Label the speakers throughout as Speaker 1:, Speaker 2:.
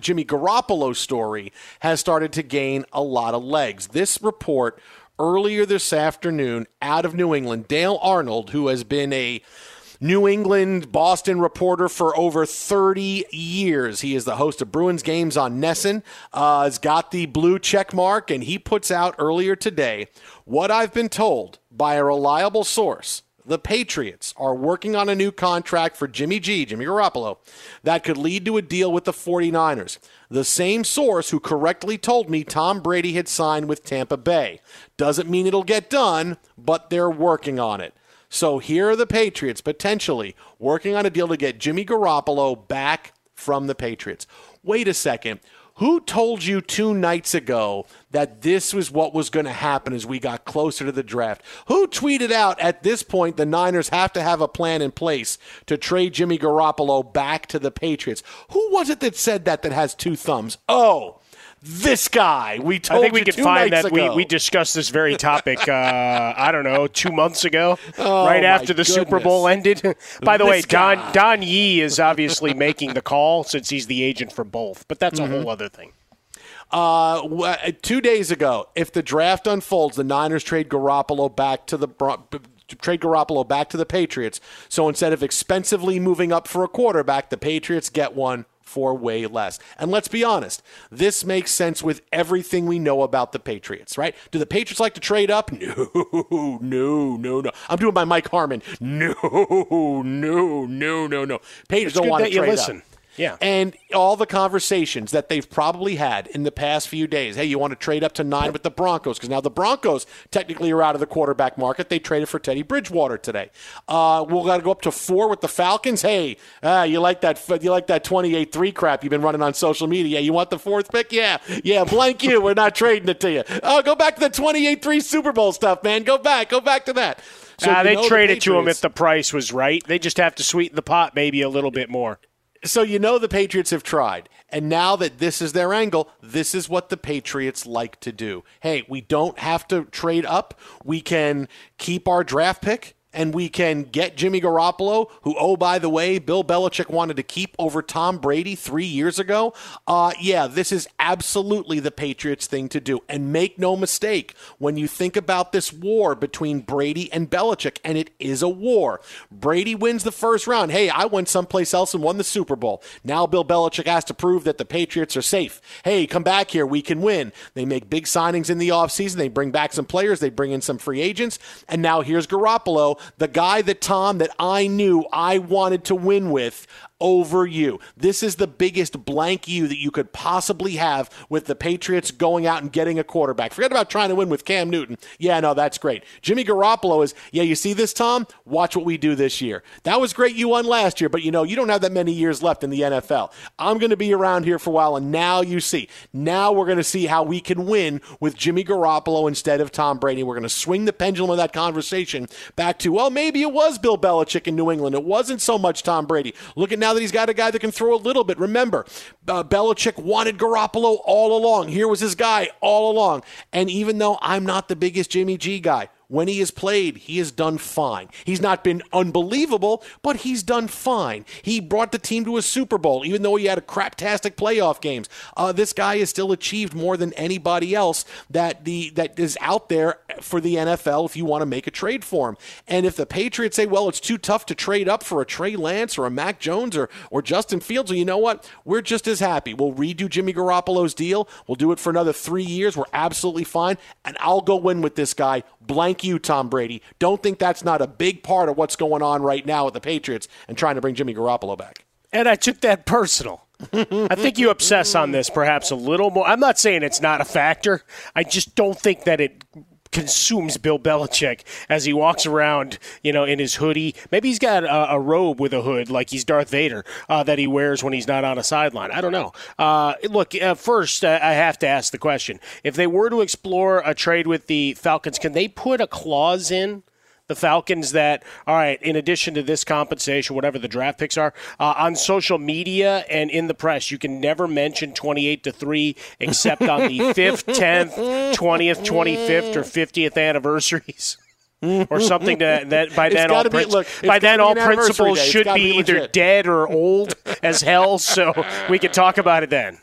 Speaker 1: the Jimmy Garoppolo story has started to gain a lot of legs. This report earlier this afternoon out of New England, Dale Arnold, who has been a New England, Boston reporter for over 30 years. He is the host of Bruins games on NESN, uh, has got the blue check mark, and he puts out earlier today what I've been told by a reliable source the Patriots are working on a new contract for Jimmy G, Jimmy Garoppolo, that could lead to a deal with the 49ers. The same source who correctly told me Tom Brady had signed with Tampa Bay. Doesn't mean it'll get done, but they're working on it. So here are the Patriots potentially working on a deal to get Jimmy Garoppolo back from the Patriots. Wait a second. Who told you two nights ago that this was what was going to happen as we got closer to the draft? Who tweeted out at this point the Niners have to have a plan in place to trade Jimmy Garoppolo back to the Patriots? Who was it that said that that has two thumbs? Oh, this guy. We told
Speaker 2: I think we
Speaker 1: could
Speaker 2: find that
Speaker 1: ago.
Speaker 2: we, we discussed this very topic. Uh, I don't know, two months ago,
Speaker 1: oh,
Speaker 2: right after the
Speaker 1: goodness.
Speaker 2: Super Bowl ended. By the
Speaker 1: This
Speaker 2: way, Don
Speaker 1: guy.
Speaker 2: Don Yee is obviously making the call since he's the agent for both, but that's
Speaker 1: Mm-hmm.
Speaker 2: a whole other thing.
Speaker 1: Uh, uh, two days ago, if the draft unfolds, the Niners trade Garoppolo back to the trade Garoppolo back to the Patriots. So instead of expensively moving up for a quarterback, the Patriots get one for way less. And let's be honest, this makes sense with everything we know about the Patriots, right? Do the Patriots like to trade up? No, no, no, no. I'm doing my Mike Harmon. No, no, no, no, no. Patriots
Speaker 2: It's
Speaker 1: don't want to trade
Speaker 2: listen.
Speaker 1: up.
Speaker 2: Yeah.
Speaker 1: And all the conversations that they've probably had in the past few days. Hey, you want to trade up to nine with the Broncos? Because now the Broncos technically are out of the quarterback market. They traded for Teddy Bridgewater today. Uh, we'll got to go up to four with the Falcons. Hey, uh, you like that? You like that 28-3 crap you've been running on social media? You want the fourth pick? Yeah, yeah. Blank you. We're not trading it to you. Oh, go back to the 28-3 Super Bowl stuff, man. Go back. Go back to that. So you
Speaker 2: they
Speaker 1: know the
Speaker 2: to him if the price was right. They just have to sweeten the pot maybe a little bit more.
Speaker 1: So you know the Patriots have tried. And now that this is their angle, this is what the Patriots like to do. Hey, we don't have to trade up. We can keep our draft pick and we can get Jimmy Garoppolo, who, oh, by the way, Bill Belichick wanted to keep over Tom Brady three years ago. Uh, yeah, this is absolutely the Patriots thing to do. And make no mistake, when you think about this war between Brady and Belichick, and it is a war, Brady wins the first round. Hey, I went someplace else and won the Super Bowl. Now Bill Belichick has to prove that the Patriots are safe. Hey, come back here. We can win. They make big signings in the offseason. They bring back some players. They bring in some free agents. And now here's Garoppolo, the guy that Tom, that I knew I wanted to win with over you. This is the biggest blank you that you could possibly have with the Patriots going out and getting a quarterback. Forget about trying to win with Cam Newton. Yeah, no, that's great. Jimmy Garoppolo is, yeah, you see this, Tom? Watch what we do this year. That was great you won last year, but you know, you don't have that many years left in the NFL. I'm going to be around here for a while, and now you see. Now we're going to see how we can win with Jimmy Garoppolo instead of Tom Brady. We're going to swing the pendulum of that conversation back to, well, maybe it was Bill Belichick in New England. It wasn't so much Tom Brady. Look at now that he's got a guy that can throw a little bit. Remember, uh, Belichick wanted Garoppolo all along. Here was his guy all along. And even though I'm not the biggest Jimmy G guy, when he has played, he has done fine. He's not been unbelievable, but he's done fine. He brought the team to a Super Bowl, even though he had a craptastic playoff games. Uh, this guy has still achieved more than anybody else that the that is out there for the NFL. If you want to make a trade for him, and if the Patriots say, "Well, it's too tough to trade up for a Trey Lance or a Mac Jones or or Justin Fields," well, you know what? We're just as happy. We'll redo Jimmy Garoppolo's deal. We'll do it for another three years. We're absolutely fine, and I'll go win with this guy. Blank you, Tom Brady. Don't think that's not a big part of what's going on right now with the Patriots and trying to bring Jimmy Garoppolo back.
Speaker 2: And I took that personal. I think you obsess on this perhaps a little more. I'm not saying it's not a factor. I just don't think that it consumes Bill Belichick as he walks around, you know, in his hoodie. Maybe he's got a, a robe with a hood like he's Darth Vader uh, that he wears when he's not on a sideline. I don't know. Uh, look, uh, first, uh, I have to ask the question. If they were to explore a trade with the Falcons, can they put a clause in? The Falcons that, all right, in addition to this compensation, whatever the draft picks are, uh, on social media and in the press, you can never mention 28 to 3 except on the 5th, 10th, 20th, 25th, or 50th anniversaries. or something that, that by then all,
Speaker 1: gotta be-
Speaker 2: prin-
Speaker 1: look,
Speaker 2: by then all principals. Should be
Speaker 1: be
Speaker 2: either dead or old as hell, so we can talk about it then.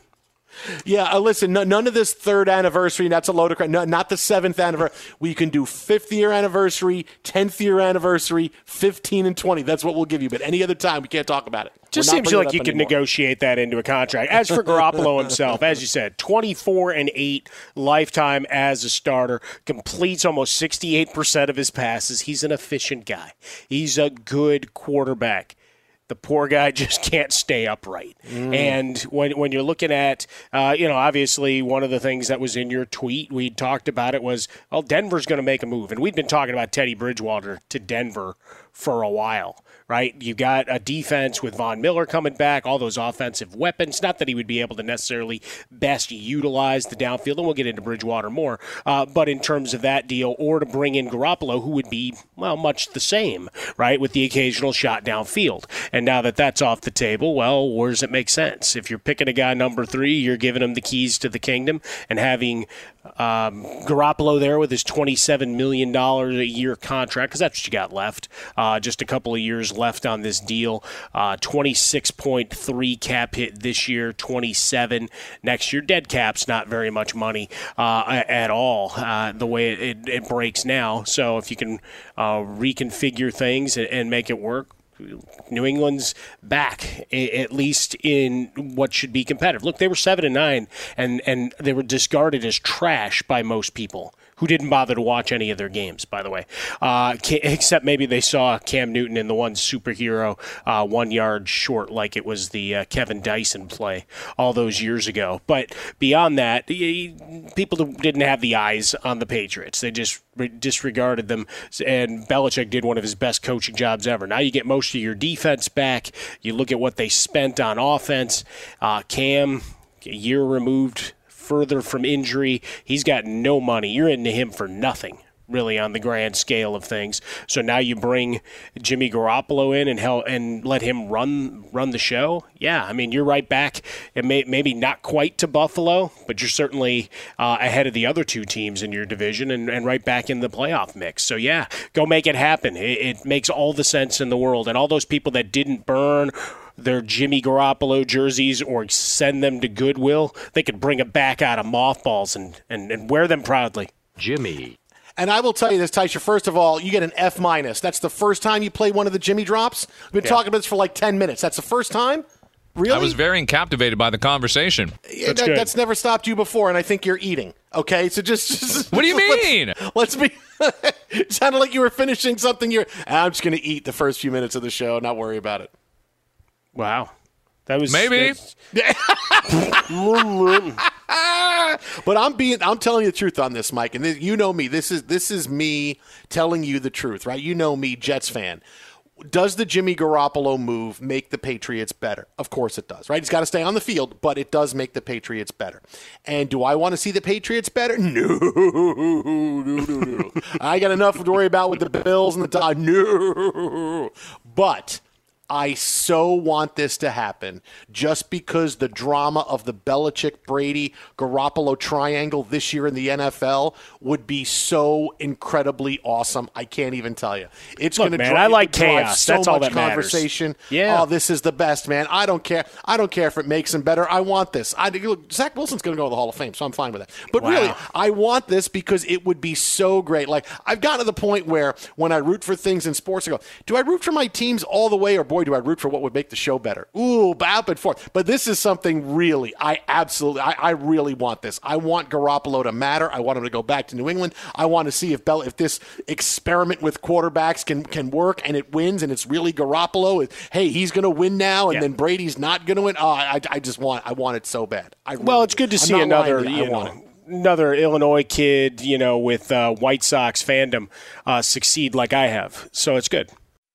Speaker 1: Yeah, uh, listen, no, none of this third anniversary, that's a load of crap. No, not the seventh anniversary. We can do fifth year anniversary, 10th year anniversary, 15 and 20. That's what we'll give you. But any other time, we can't talk about it.
Speaker 2: Just seems like you could negotiate that into a contract. As for Garoppolo himself, as you said, 24 and 8 lifetime as a starter, completes almost 68% of his passes. He's an efficient guy. He's a good quarterback. The poor guy just can't stay upright.
Speaker 1: Mm.
Speaker 2: And when, when you're looking at, uh, you know, obviously one of the things that was in your tweet, we talked about it was, well, Denver's going to make a move. And we've been talking about Teddy Bridgewater to Denver for a while right? You got a defense with Von Miller coming back, all those offensive weapons. Not that he would be able to necessarily best utilize the downfield, and we'll get into Bridgewater more. Uh, but in terms of that deal, or to bring in Garoppolo, who would be well much the same, right, with the occasional shot downfield. And now that that's off the table, well, where does it make sense? If you're picking a guy number three, you're giving him the keys to the kingdom, and having um, Garoppolo there with his $27 million a year contract, because that's what you got left. Uh, just a couple of years left on this deal. Uh, 26.3 cap hit this year, 27 next year. Dead cap's not very much money uh, at all, uh, the way it, it breaks now. So if you can uh, reconfigure things and, and make it work, New England's back, at least in what should be competitive. Look, they were seven and nine, and and they were discarded as trash by most people who didn't bother to watch any of their games, by the way, uh, except maybe they saw Cam Newton in the one superhero uh, one yard short, like it was the uh, Kevin Dyson play all those years ago. But beyond that, people didn't have the eyes on the Patriots. They just disregarded them, and Belichick did one of his best coaching jobs ever. Now you get most of your defense back. You look at what they spent on offense. Uh, Cam, a year removed further from injury. He's got no money. You're into him for nothing really on the grand scale of things. So now you bring Jimmy Garoppolo in and help and let him run run the show. Yeah, I mean you're right back. It may maybe not quite to Buffalo, but you're certainly uh, ahead of the other two teams in your division and, and right back in the playoff mix. So yeah, go make it happen. It, it makes all the sense in the world. And all those people that didn't burn their Jimmy Garoppolo jerseys or send them to Goodwill, they could bring them back out of mothballs and, and, and wear them proudly.
Speaker 1: Jimmy. And I will tell you this, Tysha. First of all, you get an F minus. That's the first time you play one of the Jimmy drops. We've been yeah. talking about this for like ten minutes. That's the first time. Really? I
Speaker 3: was very captivated by the conversation.
Speaker 1: That's, that, that's, never stopped you before, and I think you're eating. Okay, so just, just
Speaker 3: what do you mean?
Speaker 1: Let's, let's be. it sounded like you were finishing something. You're. I'm just going to eat the first few minutes of the show, not worry about it.
Speaker 2: Wow. That was
Speaker 3: maybe.
Speaker 1: but I'm being I'm telling you the truth on this, Mike, and this, you know me. This is this is me telling you the truth, right? You know me, Jets fan. Does the Jimmy Garoppolo move make the Patriots better? Of course it does, right? He's got to stay on the field, but it does make the Patriots better. And do I want to see the Patriots better? No, no, no, no. I got enough to worry about with the Bills and the Dodgers. No, but I so want this to happen just because the drama of the Belichick Brady Garoppolo triangle this year in the NFL would be so incredibly awesome. I can't even tell you. It's going to
Speaker 2: drive, I like chaos.
Speaker 1: so
Speaker 2: That's
Speaker 1: much
Speaker 2: all that
Speaker 1: conversation.
Speaker 2: Matters. Yeah.
Speaker 1: Oh, this is the best, man. I don't care. I don't care if it makes him better. I want this. I, look, Zach Wilson's going to go to the Hall of Fame, so I'm fine with that. But wow. really, I want this because it would be so great. Like I've gotten to the point where when I root for things in sports, I go, do I root for my teams all the way, or boy, do I root for what would make the show better. Ooh, back and forth. But this is something really, I absolutely, I, I really want this. I want Garoppolo to matter. I want him to go back to New England. I want to see if Bell, if this experiment with quarterbacks can can work and it wins and it's really Garoppolo. Hey, he's going to win now, and yeah. then Brady's not going to win. Oh, I, I just want, I want it so bad. Really
Speaker 2: well, it's good to see another. You know, another Illinois kid, you know, with uh, White Sox fandom uh, succeed like I have. So it's good.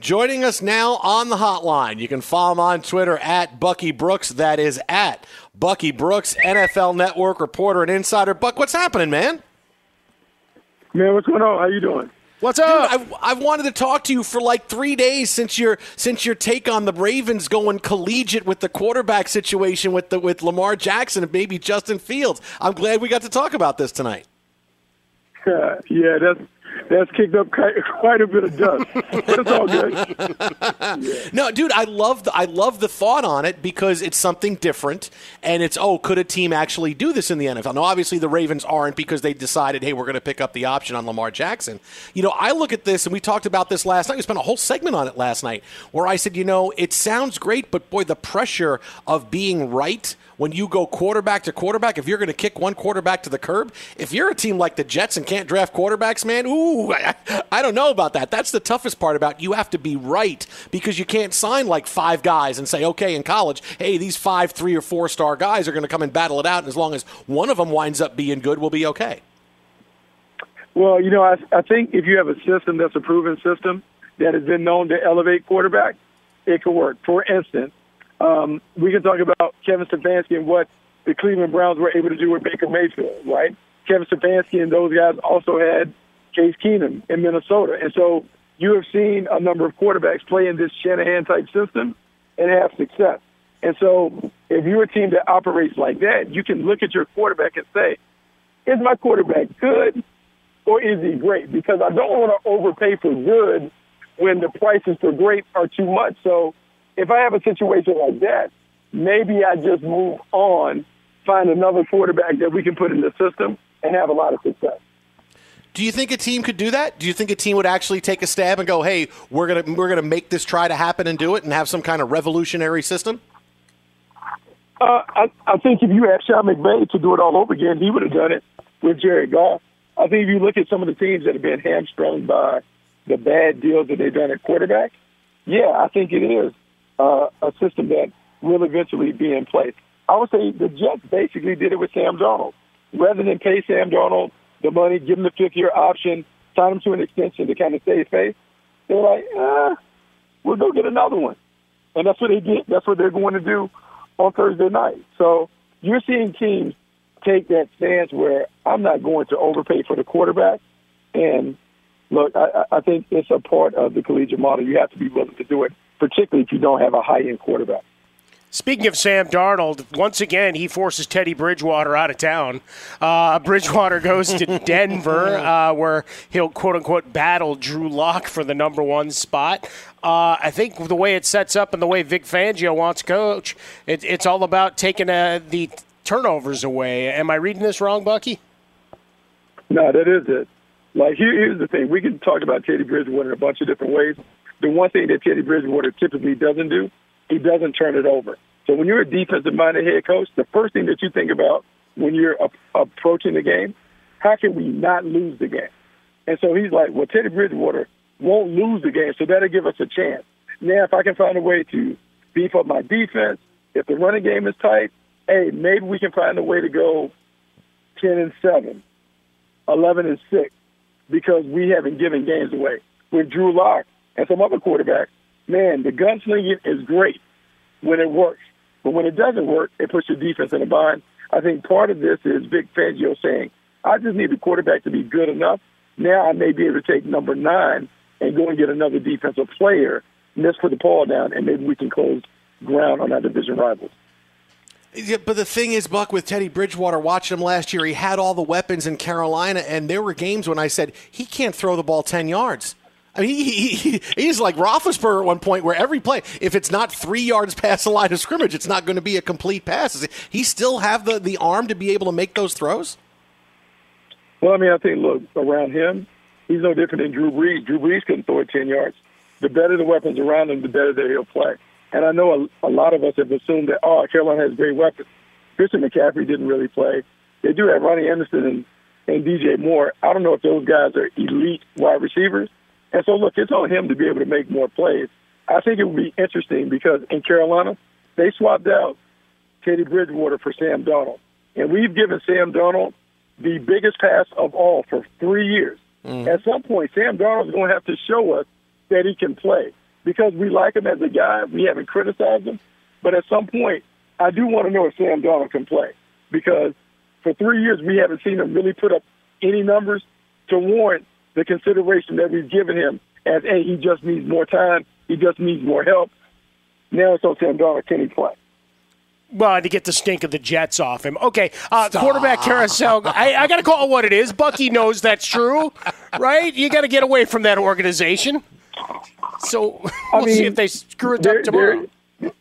Speaker 1: Joining us now on the hotline. You can follow him on Twitter at Bucky Brooks. That is at Bucky Brooks, NFL Network reporter and insider. Buck, what's happening, man?
Speaker 4: Man, what's going on? How you doing?
Speaker 1: What's up? Dude, I've, I've wanted to talk to you for like three days since your since your take on the Ravens going collegiate with the quarterback situation with the with Lamar Jackson and maybe Justin Fields. I'm glad we got to talk about this tonight.
Speaker 4: yeah, that's that's kicked up quite a bit of dust. but it's all good.
Speaker 1: Yeah. No, dude, I love the I love the thought on it because it's something different, and it's oh, could a team actually do this in the NFL? Now, obviously, the Ravens aren't because they decided, hey, we're going to pick up the option on Lamar Jackson. You know, I look at this, and we talked about this last night. We spent a whole segment on it last night, where I said, you know, it sounds great, but boy, the pressure of being right when you go quarterback to quarterback, if you're going to kick one quarterback to the curb, if you're a team like the Jets and can't draft quarterbacks, man, ooh, I, I don't know about that. That's the toughest part about you have to be right because you can't sign like five guys and say, okay, in college, hey, these five, three, or four star guys are going to come and battle it out, and as long as one of them winds up being good, we'll be okay.
Speaker 4: Well, you know, I, I think if you have a system that's a proven system that has been known to elevate quarterback, it could work. For instance, um, we can talk about Kevin Stefanski and what the Cleveland Browns were able to do with Baker Mayfield, right? Kevin Stefanski and those guys also had Case Keenum in Minnesota. And so you have seen a number of quarterbacks play in this Shanahan type system and have success. And so if you're a team that operates like that, you can look at your quarterback and say, is my quarterback good or is he great? Because I don't want to overpay for good when the prices for great are too much. So if I have a situation like that, maybe I just move on, find another quarterback that we can put in the system and have a lot of success.
Speaker 1: Do you think a team could do that? Do you think a team would actually take a stab and go, "Hey, we're gonna we're gonna make this try to happen and do it and have some kind of revolutionary system"?
Speaker 4: Uh, I, I think if you asked Sean McVay to do it all over again, he would have done it with Jared Goff. I think if you look at some of the teams that have been hamstrung by the bad deals that they've done at quarterback, yeah, I think it is uh, a system that will eventually be in place. I would say the Jets basically did it with Sam Darnold. Rather than pay Sam Darnold the money, give him the fifth year option, sign him to an extension to kind of save face, they're like, ah, we'll go get another one. And that's what they did. That's what they're going to do on Thursday night. So you're seeing teams take that stance where I'm not going to overpay for the quarterback. And look, I, I think it's a part of the collegiate model. You have to be willing to do it particularly if you don't have a high end quarterback.
Speaker 2: Speaking of Sam Darnold, once again he forces Teddy Bridgewater out of town. Uh, Bridgewater goes to Denver, uh, where he'll quote unquote battle Drew Lock for the number one spot. Uh, I think the way it sets up and the way Vic Fangio wants to coach, it, it's all about taking uh, the turnovers away. Am I reading this wrong, Bucky?
Speaker 4: No, that is it. Like here, here's the thing: we can talk about Teddy Bridgewater in a bunch of different ways the one thing that Teddy Bridgewater typically doesn't do, he doesn't turn it over. So when you're a defensive minded head coach, the first thing that you think about when you're approaching the game, how can we not lose the game? And so he's like, well, Teddy Bridgewater won't lose the game, so that'll give us a chance. Now, if I can find a way to beef up my defense, if the running game is tight, hey, maybe we can find a way to go 10 and 7, 11 and 6, because we haven't given games away. with Drew Lock and some other quarterbacks, man, the gunslinging is great when it works. But when it doesn't work, it puts your defense in a bind. I think part of this is Vic Fangio saying, I just need the quarterback to be good enough. Now I may be able to take number nine and go and get another defensive player and let's put the ball down and maybe we can close ground on our division rivals.
Speaker 1: Yeah, but the thing is, Buck, with Teddy Bridgewater, watching him last year, he had all the weapons in Carolina, and there were games when I said he can't throw the ball ten yards. I mean, he, he, he's like Roethlisberger at one point, where every play, if it's not three yards past the line of scrimmage, it's not going to be a complete pass. Does he still have the, the arm to be able to make those throws?
Speaker 4: Well, I mean, I think look around him, he's no different than Drew Brees. Drew Brees couldn't throw it ten yards. The better the weapons around him, the better that he'll play. And I know a, a lot of us have assumed that oh, Carolina has great weapons. Christian McCaffrey didn't really play. They do have Robby Anderson and, and DJ Moore. I don't know if those guys are elite wide receivers. And so, look, it's on him to be able to make more plays. I think it would be interesting because in Carolina, they swapped out Teddy Bridgewater for Sam Darnold. And we've given Sam Darnold the biggest pass of all for three years. Mm. At some point, Sam Darnold's going to have to show us that he can play because we like him as a guy. We haven't criticized him. But at some point, I do want to know if Sam Darnold can play because for three years, we haven't seen him really put up any numbers to warrant the consideration that we've given him as, hey, he just needs more time. He just needs more help. Now it's on Sam Darnold. Can he play?
Speaker 2: Well, to get the stink of the Jets off him. Okay, uh, quarterback carousel. I, I got to call it what it is. Bucky knows that's true, right? You got to get away from that organization. So we'll I mean, see if they screw it there, up tomorrow.
Speaker 4: There,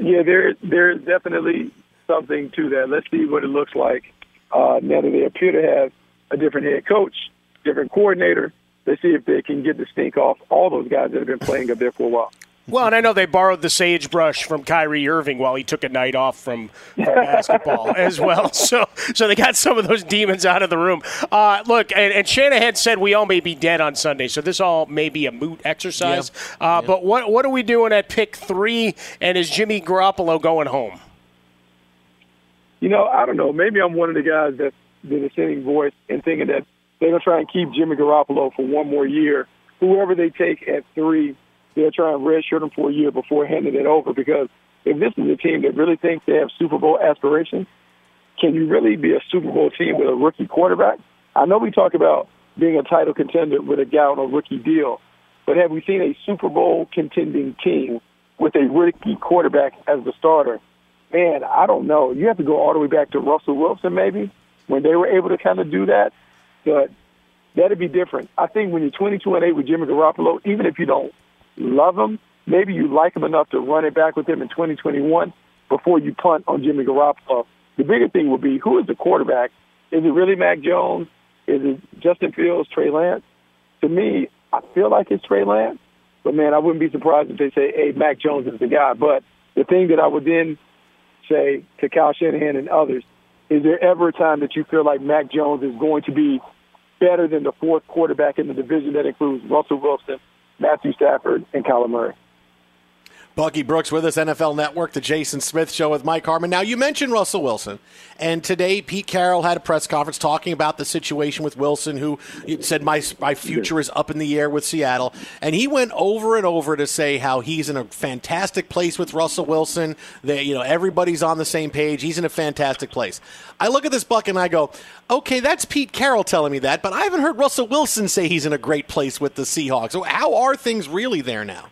Speaker 4: yeah, there there's definitely something to that. Let's see what it looks like uh, now that they appear to have a different head coach, different coordinator. Let's see if they can get the stink off all those guys that have been playing up there for a while.
Speaker 2: Well, and I know they borrowed the sagebrush from Kyrie Irving while he took a night off from, from basketball as well. So, so they got some of those demons out of the room. Uh, look, and, and, Shanahan said we all may be dead on Sunday, so this all may be a moot exercise. Yeah. Uh, yeah. But what what are we doing at pick three? And is Jimmy Garoppolo going home?
Speaker 4: You know, I don't know. Maybe I'm one of the guys that's the dissenting voice and thinking that they're going to try and keep Jimmy Garoppolo for one more year. Whoever they take at three they'll try and redshirt him for a year before handing it over. Because if this is a team that really thinks they have Super Bowl aspirations, can you really be a Super Bowl team with a rookie quarterback? I know we talk about being a title contender with a guy on a rookie deal, but have we seen a Super Bowl contending team with a rookie quarterback as the starter? Man, I don't know. You have to go all the way back to Russell Wilson, maybe, when they were able to kind of do that. But that'd be different. I think when you're 22 and 8 with Jimmy Garoppolo, even if you don't love him. Maybe you like him enough to run it back with him in 2021 before you punt on Jimmy Garoppolo. The bigger thing will be who is the quarterback? Is it really Mac Jones? Is it Justin Fields, Trey Lance? To me, I feel like it's Trey Lance. But man, I wouldn't be surprised if they say, "Hey, Mac Jones is the guy." But the thing that I would then say to Kyle Shanahan and others is there ever a time that you feel like Mac Jones is going to be better than the fourth quarterback in the division that includes Russell Wilson, Matthew Stafford, and Kyler Murray.
Speaker 1: Bucky Brooks with us, NFL Network, the Jason Smith Show with Mike Harmon. Now, you mentioned Russell Wilson, and today Pete Carroll had a press conference talking about the situation with Wilson, who said, my, my future is up in the air with Seattle. And he went over and over to say how he's in a fantastic place with Russell Wilson, that, you know, everybody's on the same page. He's in a fantastic place. I look at this Buck and I go, okay, that's Pete Carroll telling me that, but I haven't heard Russell Wilson say he's in a great place with the Seahawks. So, how are things really there now?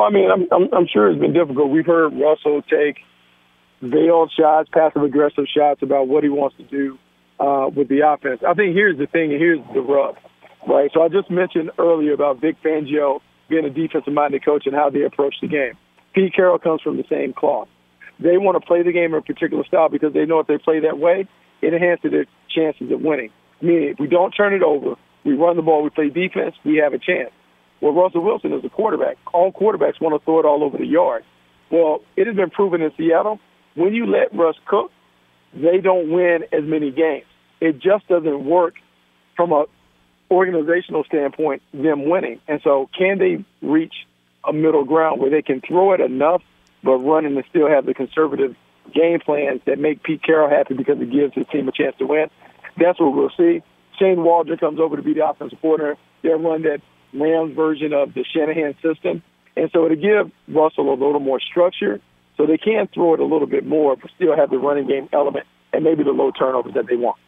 Speaker 4: Well, I mean, I'm, I'm, I'm sure it's been difficult. We've heard Russell take veiled shots, passive aggressive shots about what he wants to do uh, with the offense. I think here's the thing, here's the rub, right? So I just mentioned earlier about Vic Fangio being a defensive minded coach and how they approach the game. Pete Carroll comes from the same cloth. They want to play the game in a particular style because they know if they play that way, it enhances their chances of winning. Meaning, if we don't turn it over, we run the ball, we play defense, we have a chance. Well, Russell Wilson is a quarterback. All quarterbacks want to throw it all over the yard. Well, it has been proven in Seattle when you let Russ cook, they don't win as many games. It just doesn't work from a organizational standpoint, them winning. And so, can they reach a middle ground where they can throw it enough, but run and still have the conservative game plans that make Pete Carroll happy because it gives his team a chance to win? That's what we'll see. Shane Waldron comes over to be the offensive coordinator They'll run that Rams version of the Shanahan system. And so it'll give Russell a little more structure, so they can throw it a little bit more, but still have the running game element and maybe the low turnovers that they want.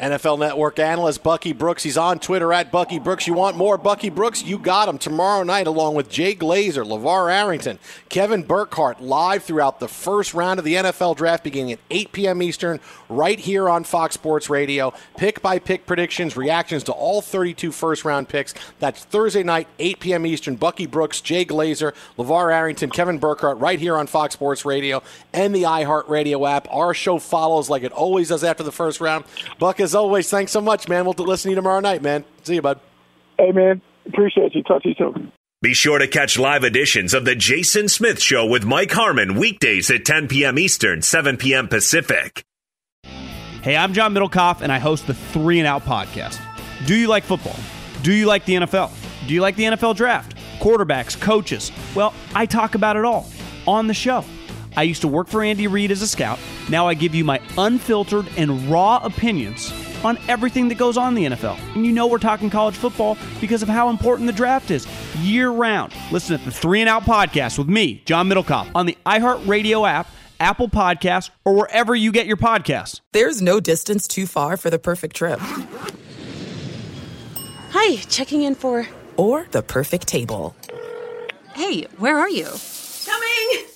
Speaker 1: NFL Network analyst Bucky Brooks. He's on Twitter at Bucky Brooks. You want more Bucky Brooks? You got him tomorrow night, along with Jay Glazer, LeVar Arrington, Kevin Burkhardt, live throughout the first round of the NFL draft beginning at 8 p.m. Eastern, right here on Fox Sports Radio. Pick by pick predictions, reactions to all 32 first round picks. That's Thursday night, 8 p.m. Eastern. Bucky Brooks, Jay Glazer, LeVar Arrington, Kevin Burkhardt, right here on Fox Sports Radio and the iHeartRadio app. Our show follows like it always does after the first round. Buck, as always, thanks so much, man. We'll listen to you tomorrow night, man. See you, bud.
Speaker 4: Hey, man. Appreciate you. Talk to you soon.
Speaker 5: Be sure to catch live editions of The Jason Smith Show with Mike Harmon weekdays at 10 p.m. Eastern, 7 p.m. Pacific.
Speaker 6: Hey, I'm John Middlekauff, and I host the Three and Out podcast. Do you like football? Do you like the NFL? Do you like the NFL draft? Quarterbacks, coaches? Well, I talk about it all on the show. I used to work for Andy Reid as a scout. Now I give you my unfiltered and raw opinions on everything that goes on in the NFL. And you know we're talking college football because of how important the draft is year round. Listen to the Three and Out podcast with me, John Middlekauff, on the iHeartRadio app, Apple Podcasts, or wherever you get your podcasts.
Speaker 7: There's no distance too far for the perfect trip.
Speaker 8: Hi, checking in for.
Speaker 7: Or the perfect table.
Speaker 8: Hey, where are you?
Speaker 9: Coming!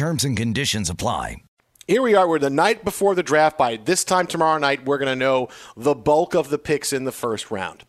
Speaker 10: Terms and conditions apply.
Speaker 1: Here we are. We're the night before the draft. By this time tomorrow night, we're going to know the bulk of the picks in the first round.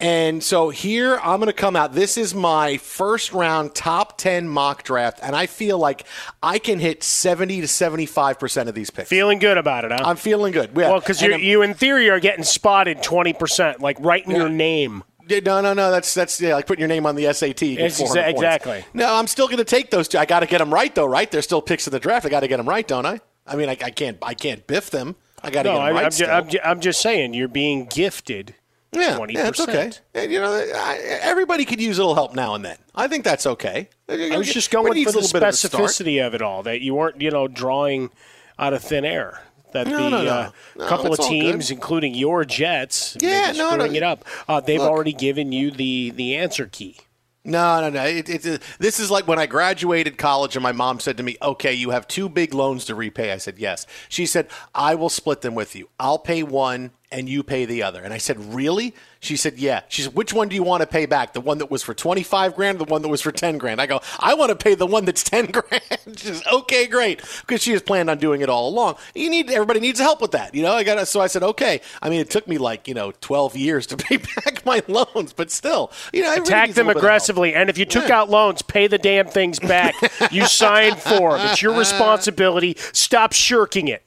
Speaker 1: And so here I'm going to come out. This is my first round top 10 mock draft, and I feel like I can hit 70 to 75% of these picks.
Speaker 2: Feeling good about it, huh?
Speaker 1: I'm feeling good. Yeah.
Speaker 2: Well, because you in theory are getting spotted 20%, like writing
Speaker 1: Yeah.
Speaker 2: your name.
Speaker 1: Yeah, No, no, no. That's that's yeah, like putting your name on the SAT. You get
Speaker 2: It's
Speaker 1: 400
Speaker 2: exa-
Speaker 1: points.
Speaker 2: exactly.
Speaker 1: No, I'm still going to take those two. I got to get them right, though. Right? They're still picks in the draft. I got to get them right, don't I? I mean, I, I can't I can't biff them. I got to
Speaker 2: no,
Speaker 1: get them
Speaker 2: I,
Speaker 1: right.
Speaker 2: I'm, ju- I'm, ju- I'm just saying you're being gifted
Speaker 1: yeah,
Speaker 2: twenty
Speaker 1: yeah, it's okay.
Speaker 2: percent.
Speaker 1: And, you know, I, everybody could use a little help now and then. I think that's okay.
Speaker 2: I was just going for
Speaker 1: a
Speaker 2: the
Speaker 1: little bit of
Speaker 2: specificity of it all. That you weren't, you know, drawing out of thin air. That
Speaker 1: No,
Speaker 2: the
Speaker 1: no, no.
Speaker 2: Uh, couple of teams, including your Jets,
Speaker 1: Yeah, no.
Speaker 2: screwing it up, uh, they've
Speaker 1: Look.
Speaker 2: already given you the the answer key.
Speaker 1: No, no, no. It, it, it- this is like when I graduated college and my mom said to me, okay, you have two big loans to repay. I said, yes. She said, I will split them with you. I'll pay one and you pay the other. And I said, really? She said, yeah. She said, which one do you want to pay back? The one that was for 25 grand or the one that was for 10 grand? I go, I want to pay the one that's 10 grand. She says, okay, great. Because she has planned on doing it all along. You need, everybody needs help with that. You know, I got so I said, okay. I mean, it took me like, you know, 12 years to pay back my loans, but still, you know, everybody
Speaker 2: Attack them
Speaker 1: little bit of help.
Speaker 2: aggressively, and if you took
Speaker 1: Yeah.
Speaker 2: out loans, pay the damn things back. you signed for them. It's your responsibility. Stop shirking it.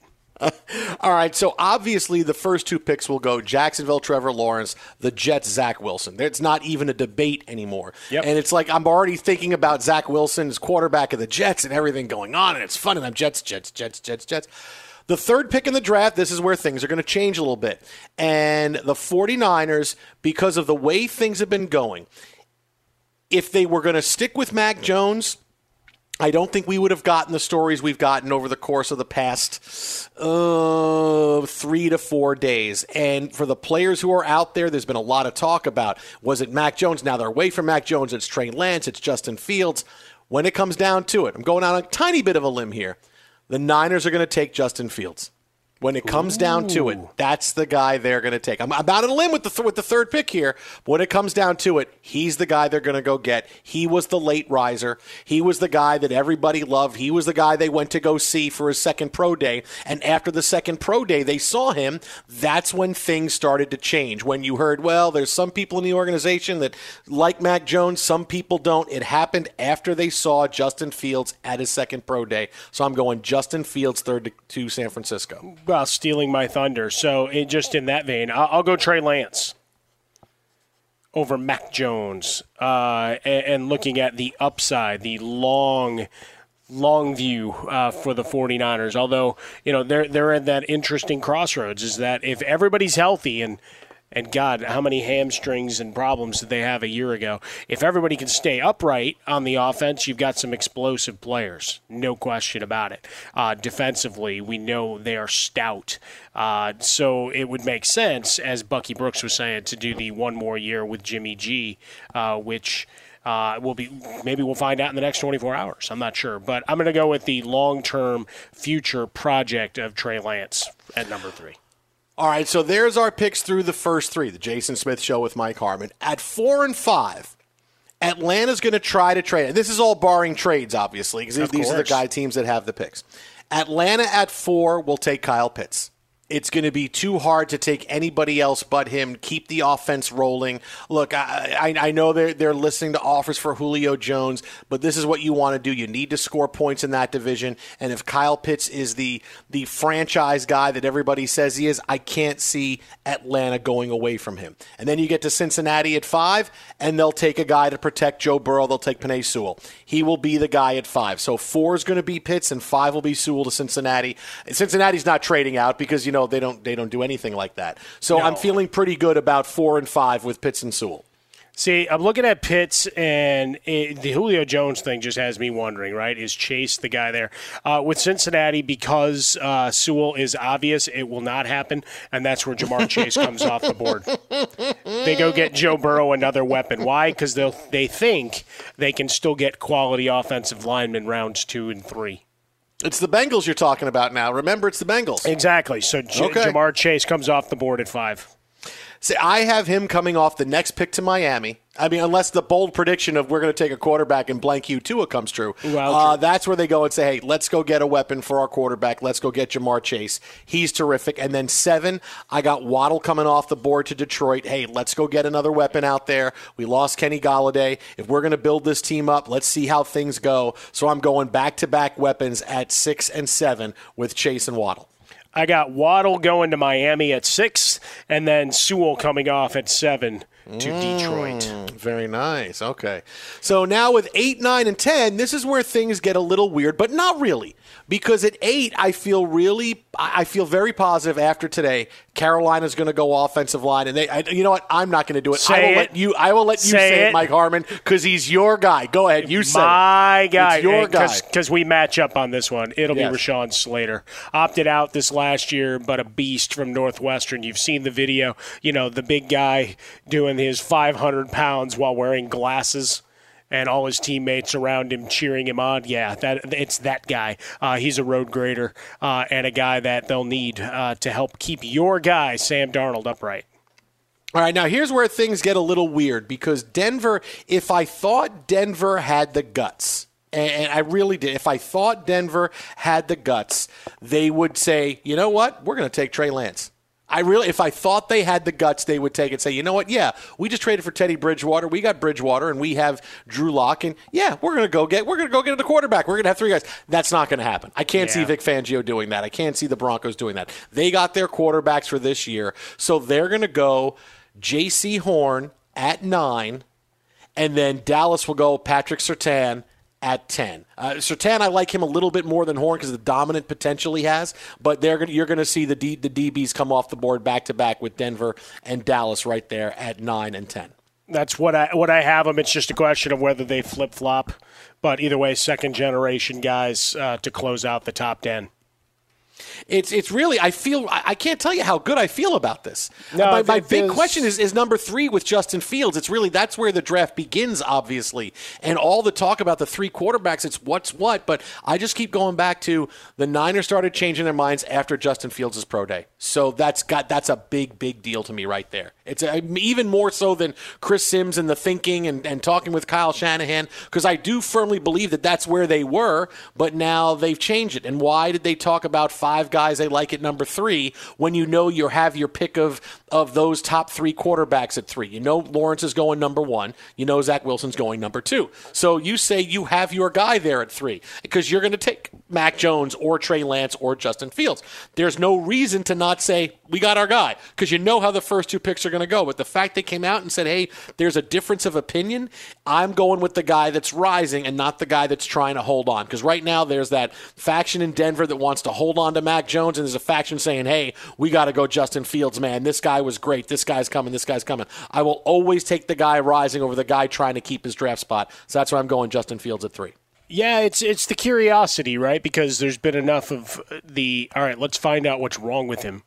Speaker 1: All right, so obviously the first two picks will go Jacksonville, Trevor Lawrence, the Jets, Zach Wilson. It's not even a debate anymore.
Speaker 2: Yep.
Speaker 1: And it's like I'm already thinking about Zach Wilson as quarterback of the Jets and everything going on, and it's fun, and I'm Jets, Jets, Jets, Jets, Jets. The third pick in the draft, this is where things are going to change a little bit. And the 49ers, because of the way things have been going, if they were going to stick with Mac Jones, I don't think we would have gotten the stories we've gotten over the course of the past uh, three to four days. And for the players who are out there, there's been a lot of talk about was it Mac Jones? Now they're away from Mac Jones. It's Trey Lance. It's Justin Fields. When it comes down to it, I'm going on a tiny bit of a limb here. The Niners are going to take Justin Fields. When it comes down to it, that's the guy they're going to take. I'm about on a limb with the th- with the third pick here. But when it comes down to it, he's the guy they're going to go get. He was the late riser. He was the guy that everybody loved. He was the guy they went to go see for his second pro day. And after the second pro day, they saw him. That's when things started to change. When you heard, well, there's some people in the organization that like Mac Jones, some people don't. It happened after they saw Justin Fields at his second pro day. So I'm going Justin Fields third to, to San Francisco.
Speaker 2: Well, stealing my thunder. So, it, just in that vein, I'll, I'll go Trey Lance over Mac Jones, uh, and, and looking at the upside, the long. Long view uh, for the 49ers. Although, you know, they're they're at that interesting crossroads is that if everybody's healthy and and God, how many hamstrings and problems did they have a year ago? If everybody can stay upright on the offense, you've got some explosive players, no question about it. Uh, defensively, we know they are stout. Uh, so it would make sense, as Bucky Brooks was saying, to do the one more year with Jimmy G, uh, which. Uh, will be maybe we'll find out in the next 24 hours. I'm not sure, but I'm going to go with the long-term future project of Trey Lance at number three.
Speaker 1: All right, so there's our picks through the first three. The Jason Smith Show with Mike Harmon. At four and five, Atlanta's going to try to trade. And this is all barring trades, obviously, because these are the guy teams that have the picks. Atlanta at four will take Kyle Pitts. It's going to be too hard to take anybody else but him. Keep the offense rolling. Look, I, I, I know they're they're listening to offers for Julio Jones, but this is what you want to do. You need to score points in that division. And if Kyle Pitts is the the franchise guy that everybody says he is, I can't see Atlanta going away from him. And then you get to Cincinnati at five, and they'll take a guy to protect Joe Burrow. They'll take Penei Sewell. He will be the guy at five. So four is going to be Pitts, and five will be Sewell to Cincinnati. And Cincinnati's not trading out because you know they don't they don't do anything like that. So I'm feeling pretty good about four and five with Pitts and Sewell.
Speaker 2: See, I'm looking at Pitts, and it, the Julio Jones thing just has me wondering, right? Is Chase the guy there? Uh, with Cincinnati, because uh, Sewell is obvious, it will not happen, and that's where Ja'Marr Chase comes off the board. They go get Joe Burrow another weapon. Why? Because they they think they can still get quality offensive linemen rounds two and three.
Speaker 1: It's the Bengals you're talking about now. Remember, it's the Bengals.
Speaker 2: Exactly. So J-
Speaker 1: Okay.
Speaker 2: Ja'Marr Chase comes off the board at five.
Speaker 1: See, I have him coming off the next pick to Miami. I mean, unless the bold prediction of we're going to take a quarterback and blank you Tua comes true,
Speaker 2: Well,
Speaker 1: uh, that's where they go and say, "Hey, let's go get a weapon for our quarterback. Let's go get Ja'Marr Chase. He's terrific." And then seven, I got Waddle coming off the board to Detroit. Hey, let's go get another weapon out there. We lost Kenny Golladay. If we're going to build this team up, let's see how things go. So I'm going back to back weapons at six and seven with Chase and Waddle.
Speaker 2: I got Waddle going to Miami at six, and then Sewell coming off at seven to Detroit.
Speaker 1: Mm, Very nice. Okay. So now with 8, 9, and 10, this is where things get a little weird, but not really. Because at 8, I feel really, I I feel very positive after today. Carolina's going to go offensive line. And they, I, you know what? I'm not going to do it. I
Speaker 2: Say
Speaker 1: will
Speaker 2: it.
Speaker 1: let you, I will let you
Speaker 2: Say
Speaker 1: say, it,
Speaker 2: it.
Speaker 1: Mike Harmon, because he's your guy. Go ahead. You say
Speaker 2: My
Speaker 1: it.
Speaker 2: guy,
Speaker 1: It's your guy.
Speaker 2: because we match up on this one. It'll
Speaker 1: Yes.
Speaker 2: be Rashawn Slater. Opted out this last year, but a beast from Northwestern. You've seen the video. You know the big guy doing his 500 pounds while wearing glasses. And all his teammates around him cheering him on. Yeah, that it's that guy. Uh, he's a road grader uh, and a guy that they'll need uh, to help keep your guy Sam Darnold upright.
Speaker 1: All right, now here's where things get a little weird because Denver, if I thought Denver had the guts, and I really did, if I thought Denver had the guts, they would say, you know what, we're going to take Trey Lance. I really, if I thought they had the guts, they would take it. and Say, you know what? Yeah, we just traded for Teddy Bridgewater. We got Bridgewater, and we have Drew Lock, and yeah, we're gonna go get, we're gonna go get the quarterback. We're gonna have three guys. That's not gonna happen. I can't see Vic Fangio doing that. I can't see the Broncos doing that. They got their quarterbacks for this year, so they're gonna go Jaycee Horn at nine, and then Dallas will go Patrick Surtain at 10. Uh, Surtain, I like him a little bit more than Horn because the dominant potential he has, but they're gonna, you're going to see the, D, the DBs come off the board back to back with Denver and Dallas right there at 9 and 10.
Speaker 2: That's what I what I have them. It's just a question of whether they flip flop. But either way, second generation guys uh, to close out the top ten.
Speaker 1: It's it's really I feel I, I can't tell you how good I feel about this.
Speaker 2: No,
Speaker 1: my my big question is is number three with Justin Fields. It's really that's where the draft begins, obviously, and all the talk about the three quarterbacks. It's what's what, but I just keep going back to the Niners started changing their minds after Justin Fields' pro day. So that's got that's a big big deal to me right there. It's a, even more so than Chris Sims and the thinking and, and talking with Kyle Shanahan because I do firmly believe that that's where they were, but now they've changed it. And why did they talk about five guys they like at number three when you know you have your pick of of those top three quarterbacks at three? You know Lawrence is going number one. You know Zach Wilson's going number two. So you say you have your guy there at three because you're going to take Mac Jones or Trey Lance or Justin Fields. There's no reason to not say we got our guy because you know how the first two picks are going to go. But the fact they came out and said, hey, there's a difference of opinion, I'm going with the guy that's rising and not the guy that's trying to hold on. Because right now there's that faction in Denver that wants to hold on to Mac Jones, and there's a faction saying, hey, we got to go Justin Fields, man. This guy was great. This guy's coming. This guy's coming. I will always take the guy rising over the guy trying to keep his draft spot. So that's why I'm going Justin Fields at three.
Speaker 2: Yeah, it's it's the curiosity, right? Because there's been enough of the all right. Let's find out what's wrong with him.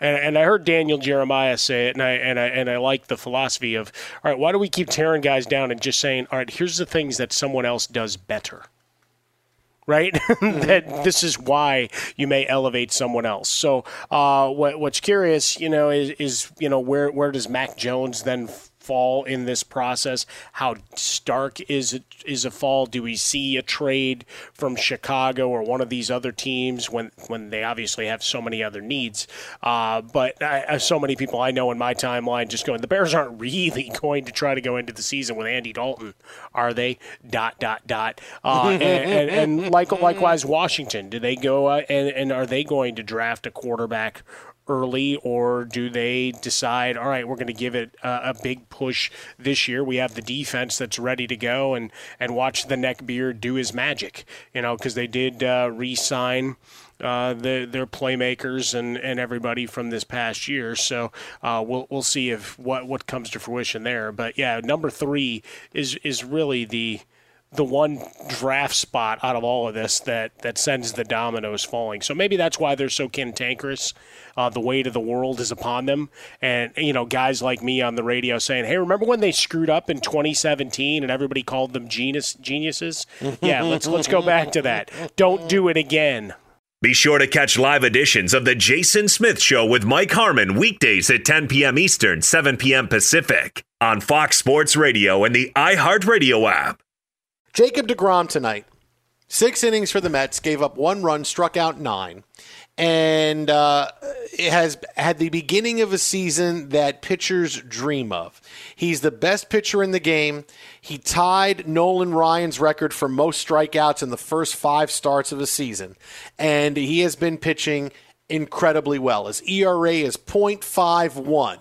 Speaker 2: And, and I heard Daniel Jeremiah say it, and I and I and I like the philosophy of all right. Why do we keep tearing guys down and just saying all right? Here's the things that someone else does better. Right, that this is why you may elevate someone else. So, uh, what, what's curious, you know, is, is you know where where does Mac Jones then fall in this process? How stark is it, is a fall? Do we see a trade from Chicago or one of these other teams when when they obviously have so many other needs? Uh, but I, so many people I know in my timeline just going, the Bears aren't really going to try to go into the season with Andy Dalton, are they? Dot dot dot. Uh, and, and, and like likewise, Washington, do they go uh, and and are they going to draft a quarterback? Early, or do they decide, all right, we're going to give it a, a big push this year? We have the defense that's ready to go, and and watch the neckbeard do his magic, you know, because they did uh, re-sign. Uh, the, their playmakers and, and everybody from this past year, so uh, we'll we'll see if what what comes to fruition there. But yeah, number three is is really the the one draft spot out of all of this that that sends the dominoes falling. So maybe that's why they're so cantankerous. Uh, the weight of the world is upon them, and you know, guys like me on the radio saying, "Hey, remember when they screwed up in 2017 and everybody called them genius geniuses? yeah, let's let's go back to that. Don't do it again."
Speaker 5: Be sure to catch live editions of The Jason Smith Show with Mike Harmon weekdays at 10 p.m. Eastern, 7 p.m. Pacific on Fox Sports Radio and the iHeartRadio app.
Speaker 1: Jacob deGrom tonight, six innings for the Mets, gave up one run, struck out nine, and uh, it has had the beginning of a season that pitchers dream of. He's the best pitcher in the game. He tied Nolan Ryan's record for most strikeouts in the first five starts of a season, and he has been pitching incredibly well. His ERA is .51.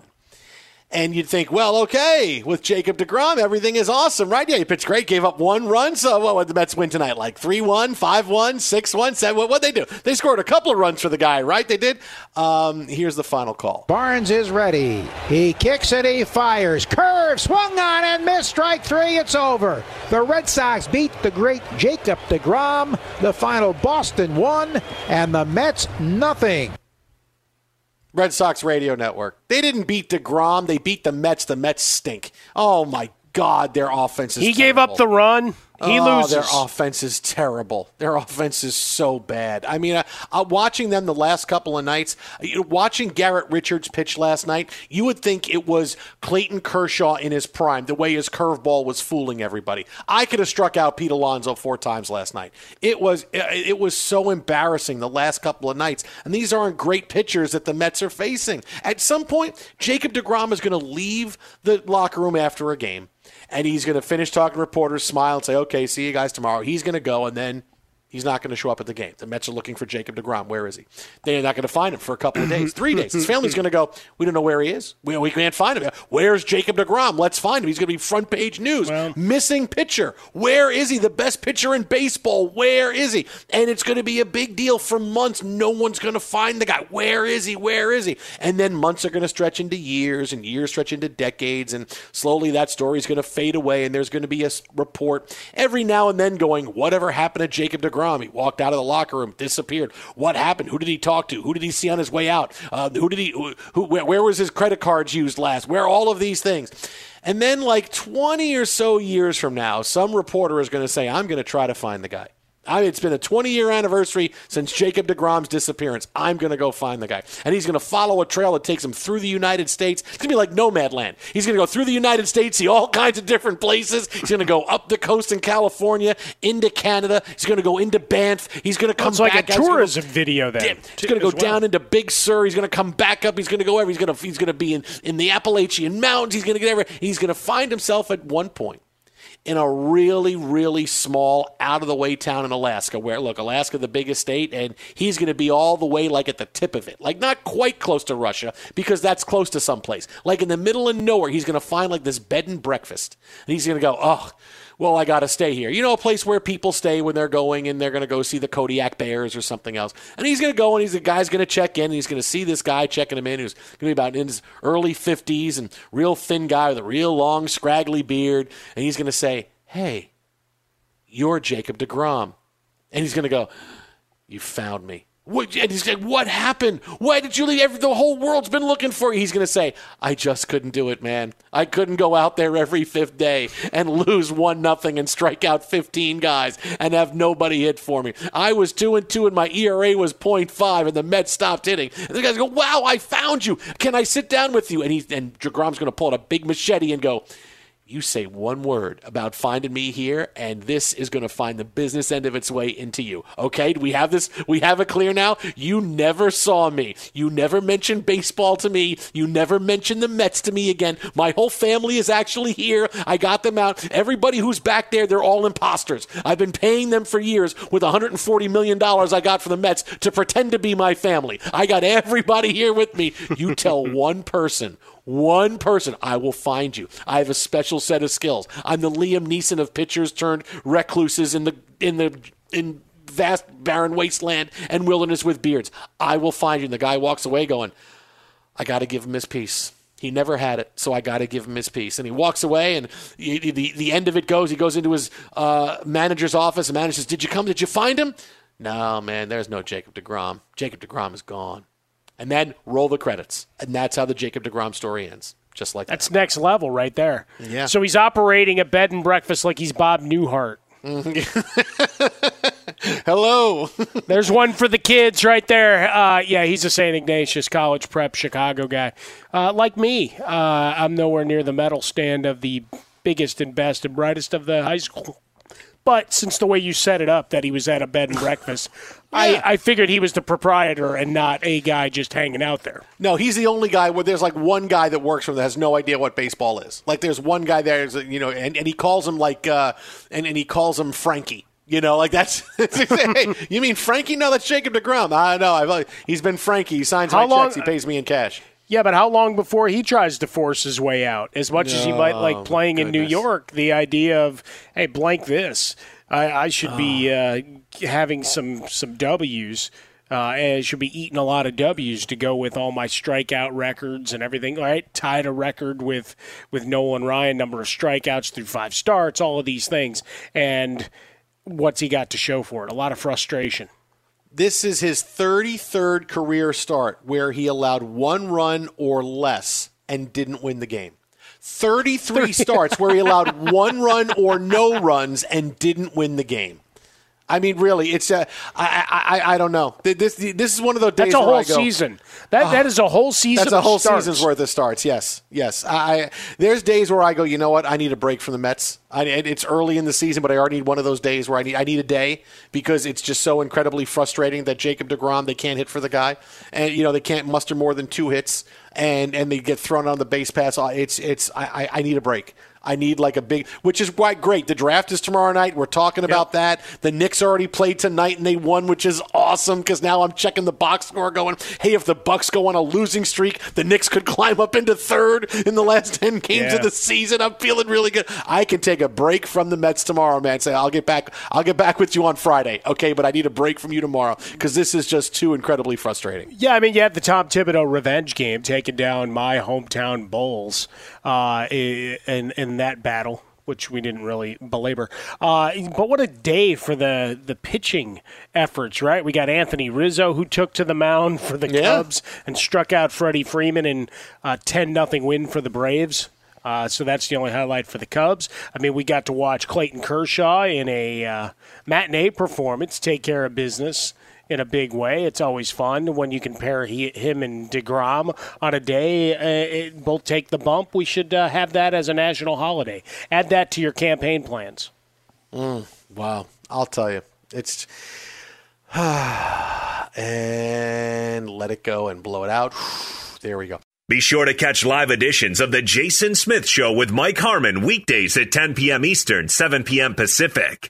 Speaker 1: And you'd think, well, okay, with Jacob deGrom, everything is awesome, right? Yeah, he pitched great, gave up one run. So what would the Mets win tonight? Like 3 1, 5 1, 6 1, 7 What would they do? They scored a couple of runs for the guy, right? They did. Um, here's the final call.
Speaker 11: Barnes is ready. He kicks it, he fires. Curve, swung on and missed. Strike three, it's over. The Red Sox beat the great Jacob deGrom. The final Boston won, and the Mets nothing.
Speaker 1: Red Sox Radio Network. They didn't beat deGrom. They beat the Mets. The Mets stink. Oh, my God. Their offense is
Speaker 2: He
Speaker 1: terrible.
Speaker 2: gave up the run. He
Speaker 1: oh,
Speaker 2: loses.
Speaker 1: Their offense is terrible. Their offense is so bad. I mean, uh, uh, watching them the last couple of nights, uh, watching Garrett Richards pitch last night, you would think it was Clayton Kershaw in his prime, the way his curveball was fooling everybody. I could have struck out Pete Alonso four times last night. It was it, it was so embarrassing the last couple of nights, and these aren't great pitchers that the Mets are facing. At some point, Jacob deGrom is going to leave the locker room after a game and he's going to finish talking to reporters, smile, and say, "Okay, see you guys tomorrow." He's going to go, and then He's not going to show up at the game. The Mets are looking for Jacob deGrom. Where is he? They're not going to find him for a couple of days, three days. His family's going to go, we don't know where he is. We, we can't find him. Where's Jacob deGrom? Let's find him. He's going to be front page news. Well, Missing pitcher. Where is he? The best pitcher in baseball. Where is he? And it's going to be a big deal for months. No one's going to find the guy. Where is he? Where is he? And then months are going to stretch into years, and years stretch into decades, and slowly that story is going to fade away, and there's going to be a report every now and then going, whatever happened to Jacob deGrom? He walked out of the locker room, disappeared. What happened? Who did he talk to? Who did he see on his way out? Uh, who did he? Who? who where, where was his credit cards used last? Where all of these things? And then, like 20 or so years from now, some reporter is going to say, I'm going to try to find the guy. I mean, it's been a 20 year anniversary since Jacob deGrom's disappearance. I'm going to go find the guy. And he's going to follow a trail that takes him through the United States. It's going to be like Nomadland. He's going to go through the United States, see all kinds of different places. He's going to go up the coast in California, into Canada. He's going to go into Banff. He's going to come
Speaker 2: It's like
Speaker 1: back.
Speaker 2: a tourism video then.
Speaker 1: He's going to go
Speaker 2: well.
Speaker 1: down into Big Sur. He's going to come back up. He's going to go everywhere. He's going to, he's going to be in, in the Appalachian Mountains. He's going to get everywhere. He's going to find himself at one point in a really, really small, out of the way town in Alaska, where, look, Alaska, the biggest state, and he's going to be all the way like at the tip of it. Like, not quite close to Russia, because that's close to someplace. Like, in the middle of nowhere, he's going to find like this bed and breakfast. And he's going to go, oh, well, I got to stay here. You know, a place where people stay when they're going and they're going to go see the Kodiak Bears or something else. And he's going to go and he's the guy's going to check in and he's going to see this guy checking him in who's going to be about in his early 50s and real thin guy with a real long, scraggly beard. And he's going to say, Hey, you're Jacob deGrom. And he's going to go, You found me. What, and he's like, What happened? Why did you leave? Every, the whole world's been looking for you. He's going to say, I just couldn't do it, man. I couldn't go out there every fifth day and lose one nothing and strike out 15 guys and have nobody hit for me. I was two and two and my ERA was 0.5 and the Mets stopped hitting. And the guys go, Wow, I found you. Can I sit down with you? And he and deGrom's going to pull out a big machete and go, you say one word about finding me here, and this is going to find the business end of its way into you. Okay? Do we have this? We have it clear now? You never saw me. You never mentioned baseball to me. You never mentioned the Mets to me again. My whole family is actually here. I got them out. Everybody who's back there, they're all imposters. I've been paying them for years with $140 million I got from the Mets to pretend to be my family. I got everybody here with me. You tell one person one person, I will find you. I have a special set of skills. I'm the Liam Neeson of pitchers turned recluses in the in the in vast barren wasteland and wilderness with beards. I will find you. And the guy walks away going, I got to give him his piece. He never had it, so I got to give him his piece. And he walks away, and the, the, the end of it goes, he goes into his uh, manager's office. The manager says, Did you come? Did you find him? No, man, there's no Jacob deGrom. Jacob deGrom is gone and then roll the credits. And that's how the Jacob deGrom story ends. Just like that.
Speaker 2: That's next level right there.
Speaker 1: Yeah.
Speaker 2: So he's operating a bed and breakfast like he's Bob Newhart.
Speaker 1: Hello.
Speaker 2: There's one for the kids right there. Uh, yeah, he's a St. Ignatius College Prep Chicago guy. Uh, like me, uh, I'm nowhere near the medal stand of the biggest and best and brightest of the high school. But since the way you set it up, that he was at a bed and breakfast, I, I figured he was the proprietor and not a guy just hanging out there.
Speaker 1: No, he's the only guy where there's like one guy that works for him that has no idea what baseball is. Like there's one guy there, you know, and, and he calls him like, uh, and, and he calls him Frankie. You know, like that's. hey, you mean Frankie? No, that's Jacob deGrom. I know. I've, he's been Frankie. He signs
Speaker 2: How
Speaker 1: my
Speaker 2: long-
Speaker 1: checks. He pays me in cash.
Speaker 2: Yeah, but how long before he tries to force his way out? As much as he might like playing in New
Speaker 1: goodness.
Speaker 2: York, the idea of hey, blank this, I, I should be uh, having some some W's. Uh, and should be eating a lot of W's to go with all my strikeout records and everything. Right, tied a record with with Nolan Ryan, number of strikeouts through five starts, all of these things. And what's he got to show for it? A lot of frustration.
Speaker 1: This is his 33rd career start where he allowed one run or less and didn't win the game. 33 starts where he allowed one run or no runs and didn't win the game. I mean, really, it's uh, I, I I don't know. This this is one of those days
Speaker 2: That's a whole season. That that is a whole season.
Speaker 1: That's a whole
Speaker 2: starts.
Speaker 1: season's worth of starts. Yes, yes. I there's days where I go, you know what? I need a break from the Mets. I, it's early in the season, but I already need one of those days where I need I need a day because it's just so incredibly frustrating that Jacob deGrom they can't hit for the guy, and you know they can't muster more than two hits, and and they get thrown on the base pass. Uh, It's it's I, I- I need a break. I need like a big, which is quite great. The draft is tomorrow night. We're talking about that. The Knicks already played tonight and they won, which is awesome because now I'm checking the box score going, hey, if the Bucks go on a losing streak, the Knicks could climb up into third in the last 10 games
Speaker 2: Yeah.
Speaker 1: of the season. I'm feeling really good. I can take a break from the Mets tomorrow, man. Say, I'll get back, I'll get back with you on Friday. Okay. But I need a break from you tomorrow because this is just too incredibly frustrating.
Speaker 2: Yeah, I mean, you had the Tom Thibodeau revenge game taking down my hometown Bulls uh, i- in that battle, which we didn't really belabor. Uh, but what a day for the the pitching efforts, right? We got Anthony Rizzo who took to the mound for the
Speaker 1: Yeah.
Speaker 2: Cubs and struck out Freddie Freeman in a ten nothing win for the Braves. Uh, so that's the only highlight for the Cubs. I mean, we got to watch Clayton Kershaw in a uh, matinee performance take care of business in a big way. It's always fun when you can pair he, him and deGrom on a day. Uh, it, both take the bump. We should uh, have that as a national holiday. Add that to your campaign plans.
Speaker 1: Mm, wow. I'll tell you. It's. and let it go and blow it out. There we go.
Speaker 5: Be sure to catch live editions of The Jason Smith Show with Mike Harmon weekdays at 10 p.m. Eastern, 7 p.m. Pacific.